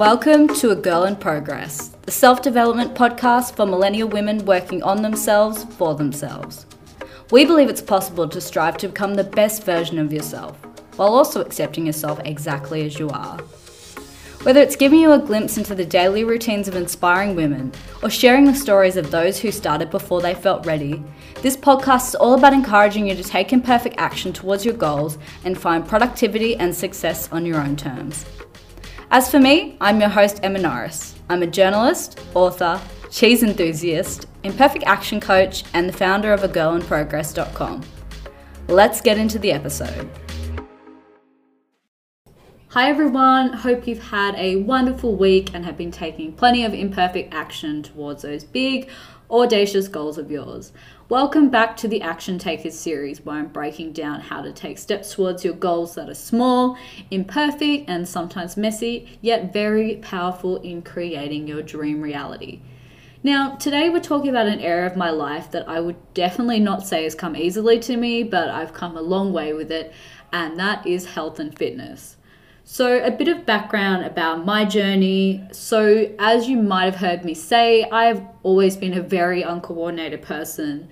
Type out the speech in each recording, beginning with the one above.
Welcome to A Girl in Progress, the self development podcast for millennial women working on themselves for themselves. We believe it's possible to strive to become the best version of yourself while also accepting yourself exactly as you are. Whether it's giving you a glimpse into the daily routines of inspiring women or sharing the stories of those who started before they felt ready, this podcast is all about encouraging you to take imperfect action towards your goals and find productivity and success on your own terms. As for me, I'm your host, Emma Norris. I'm a journalist, author, cheese enthusiast, imperfect action coach, and the founder of a agirlinprogress.com. Let's get into the episode. Hi everyone, hope you've had a wonderful week and have been taking plenty of imperfect action towards those big, audacious goals of yours. Welcome back to the Action Takers series where I'm breaking down how to take steps towards your goals that are small, imperfect, and sometimes messy, yet very powerful in creating your dream reality. Now, today we're talking about an area of my life that I would definitely not say has come easily to me, but I've come a long way with it, and that is health and fitness. So, a bit of background about my journey. So, as you might have heard me say, I've always been a very uncoordinated person.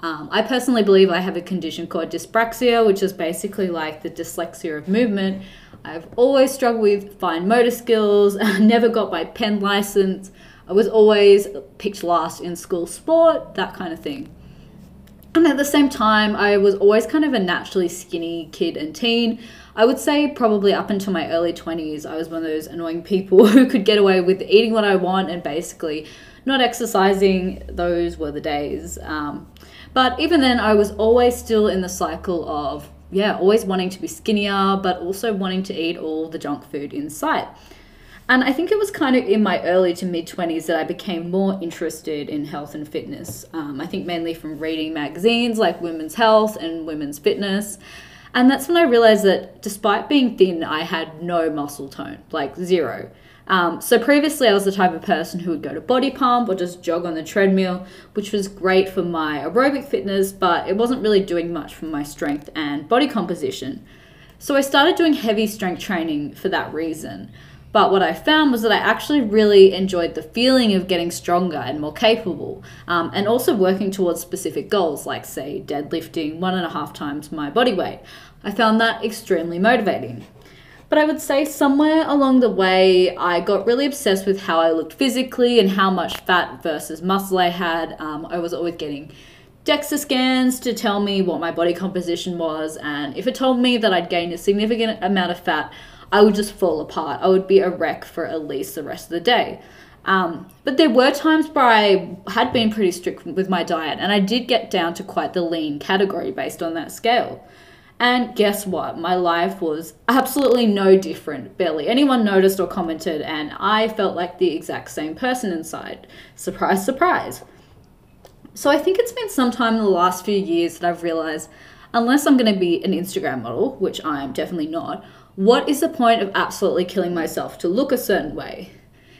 Um, I personally believe I have a condition called dyspraxia, which is basically like the dyslexia of movement. I've always struggled with fine motor skills, never got my pen license. I was always picked last in school sport, that kind of thing. And at the same time, I was always kind of a naturally skinny kid and teen. I would say probably up until my early 20s, I was one of those annoying people who could get away with eating what I want and basically not exercising. Those were the days. Um, but even then, I was always still in the cycle of, yeah, always wanting to be skinnier, but also wanting to eat all the junk food in sight. And I think it was kind of in my early to mid 20s that I became more interested in health and fitness. Um, I think mainly from reading magazines like Women's Health and Women's Fitness. And that's when I realized that despite being thin, I had no muscle tone, like zero. Um, so previously, I was the type of person who would go to body pump or just jog on the treadmill, which was great for my aerobic fitness, but it wasn't really doing much for my strength and body composition. So I started doing heavy strength training for that reason. But what I found was that I actually really enjoyed the feeling of getting stronger and more capable, um, and also working towards specific goals, like, say, deadlifting one and a half times my body weight. I found that extremely motivating. But I would say somewhere along the way, I got really obsessed with how I looked physically and how much fat versus muscle I had. Um, I was always getting DEXA scans to tell me what my body composition was, and if it told me that I'd gained a significant amount of fat, I would just fall apart. I would be a wreck for at least the rest of the day. Um, but there were times where I had been pretty strict with my diet, and I did get down to quite the lean category based on that scale. And guess what? My life was absolutely no different. Barely anyone noticed or commented, and I felt like the exact same person inside. Surprise, surprise. So I think it's been some time in the last few years that I've realized unless I'm going to be an Instagram model, which I'm definitely not, what is the point of absolutely killing myself to look a certain way?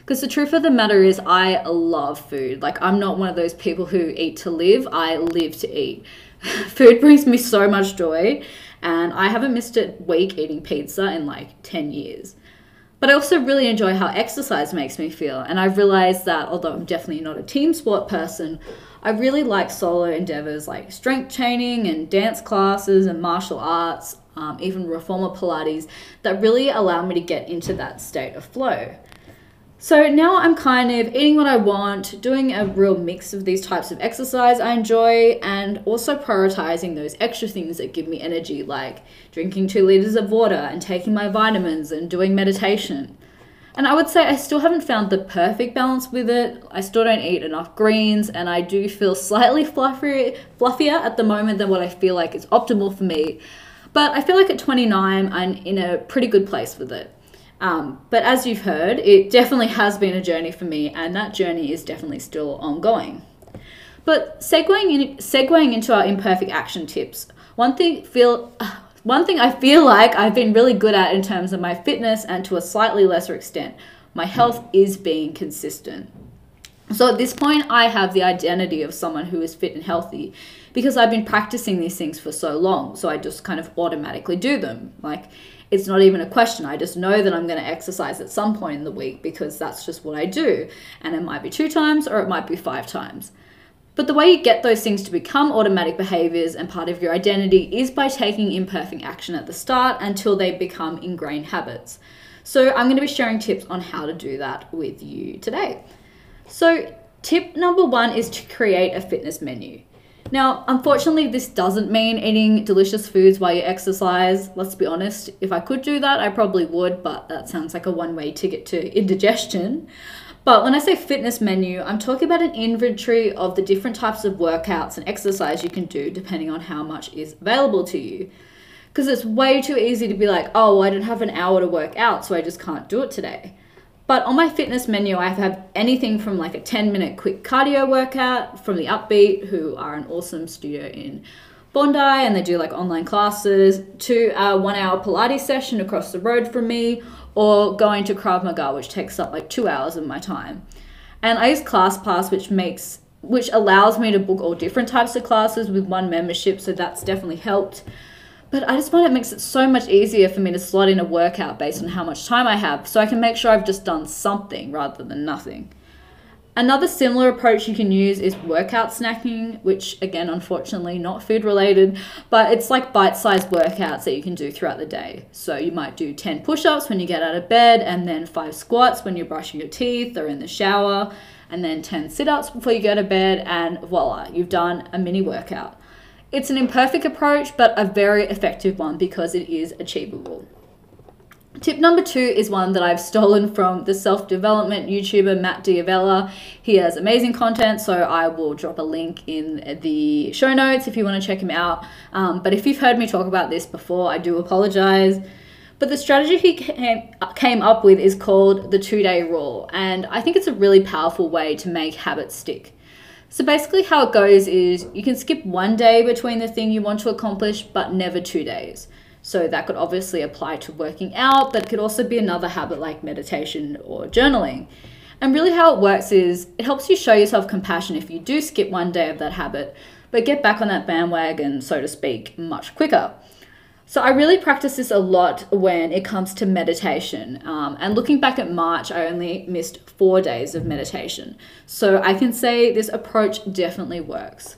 Because the truth of the matter is, I love food. Like, I'm not one of those people who eat to live, I live to eat. food brings me so much joy, and I haven't missed a week eating pizza in like 10 years. But I also really enjoy how exercise makes me feel, and I've realized that although I'm definitely not a team sport person, I really like solo endeavors like strength training and dance classes and martial arts um, even reformer Pilates, that really allow me to get into that state of flow. So now I'm kind of eating what I want, doing a real mix of these types of exercise I enjoy, and also prioritizing those extra things that give me energy, like drinking two liters of water and taking my vitamins and doing meditation. And I would say I still haven't found the perfect balance with it. I still don't eat enough greens, and I do feel slightly fluffier, fluffier at the moment than what I feel like is optimal for me. But I feel like at 29, I'm in a pretty good place with it. Um, but as you've heard, it definitely has been a journey for me, and that journey is definitely still ongoing. But segueing, in, segueing into our imperfect action tips, one thing feel one thing I feel like I've been really good at in terms of my fitness and to a slightly lesser extent, my health mm. is being consistent. So at this point, I have the identity of someone who is fit and healthy because I've been practicing these things for so long. So I just kind of automatically do them. Like it's not even a question. I just know that I'm going to exercise at some point in the week because that's just what I do. And it might be two times or it might be five times. But the way you get those things to become automatic behaviors and part of your identity is by taking imperfect action at the start until they become ingrained habits. So, I'm going to be sharing tips on how to do that with you today. So, tip number one is to create a fitness menu. Now, unfortunately, this doesn't mean eating delicious foods while you exercise. Let's be honest, if I could do that, I probably would, but that sounds like a one way ticket to indigestion. But when I say fitness menu, I'm talking about an inventory of the different types of workouts and exercise you can do depending on how much is available to you. Because it's way too easy to be like, oh, I don't have an hour to work out, so I just can't do it today. But on my fitness menu, I have anything from like a 10 minute quick cardio workout from the Upbeat, who are an awesome studio in Bondi and they do like online classes, to a one hour Pilates session across the road from me, or going to Krav Maga, which takes up like two hours of my time. And I use ClassPass, which makes which allows me to book all different types of classes with one membership, so that's definitely helped. But I just find it makes it so much easier for me to slot in a workout based on how much time I have, so I can make sure I've just done something rather than nothing. Another similar approach you can use is workout snacking, which again, unfortunately, not food related, but it's like bite sized workouts that you can do throughout the day. So you might do 10 push ups when you get out of bed, and then five squats when you're brushing your teeth or in the shower, and then 10 sit ups before you go to bed, and voila, you've done a mini workout. It's an imperfect approach, but a very effective one because it is achievable. Tip number two is one that I've stolen from the self development YouTuber Matt D'Avella. He has amazing content, so I will drop a link in the show notes if you want to check him out. Um, but if you've heard me talk about this before, I do apologize. But the strategy he came, came up with is called the two day rule, and I think it's a really powerful way to make habits stick. So basically, how it goes is you can skip one day between the thing you want to accomplish, but never two days. So that could obviously apply to working out, but it could also be another habit like meditation or journaling. And really, how it works is it helps you show yourself compassion if you do skip one day of that habit, but get back on that bandwagon, so to speak, much quicker. So I really practice this a lot when it comes to meditation. Um, and looking back at March, I only missed four days of meditation. So I can say this approach definitely works.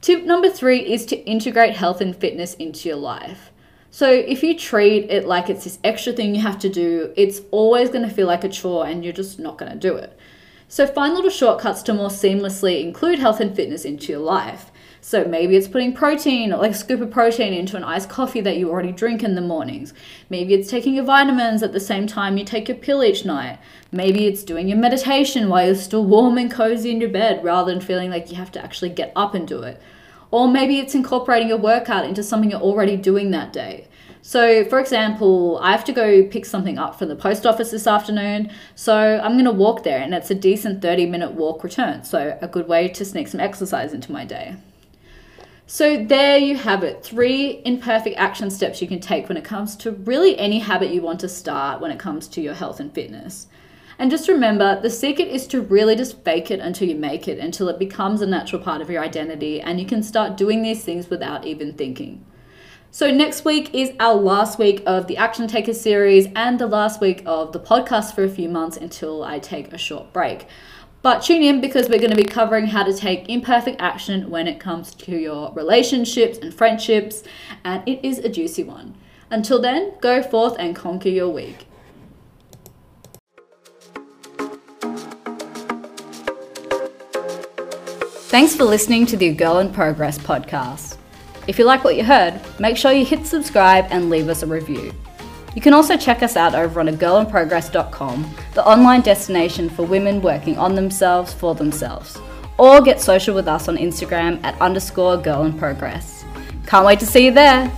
Tip number three is to integrate health and fitness into your life. So if you treat it like it's this extra thing you have to do, it's always going to feel like a chore and you're just not going to do it. So find little shortcuts to more seamlessly include health and fitness into your life. So maybe it's putting protein, like a scoop of protein into an iced coffee that you already drink in the mornings. Maybe it's taking your vitamins at the same time you take your pill each night. Maybe it's doing your meditation while you're still warm and cozy in your bed rather than feeling like you have to actually get up and do it. Or maybe it's incorporating a workout into something you're already doing that day. So, for example, I have to go pick something up from the post office this afternoon. So, I'm going to walk there, and it's a decent 30 minute walk return. So, a good way to sneak some exercise into my day. So, there you have it three imperfect action steps you can take when it comes to really any habit you want to start when it comes to your health and fitness. And just remember the secret is to really just fake it until you make it, until it becomes a natural part of your identity and you can start doing these things without even thinking. So, next week is our last week of the Action Taker series and the last week of the podcast for a few months until I take a short break. But tune in because we're going to be covering how to take imperfect action when it comes to your relationships and friendships, and it is a juicy one. Until then, go forth and conquer your week. Thanks for listening to the Girl in Progress podcast. If you like what you heard, make sure you hit subscribe and leave us a review. You can also check us out over on agirlinprogress.com, the online destination for women working on themselves for themselves. Or get social with us on Instagram at underscore girl in progress. Can't wait to see you there!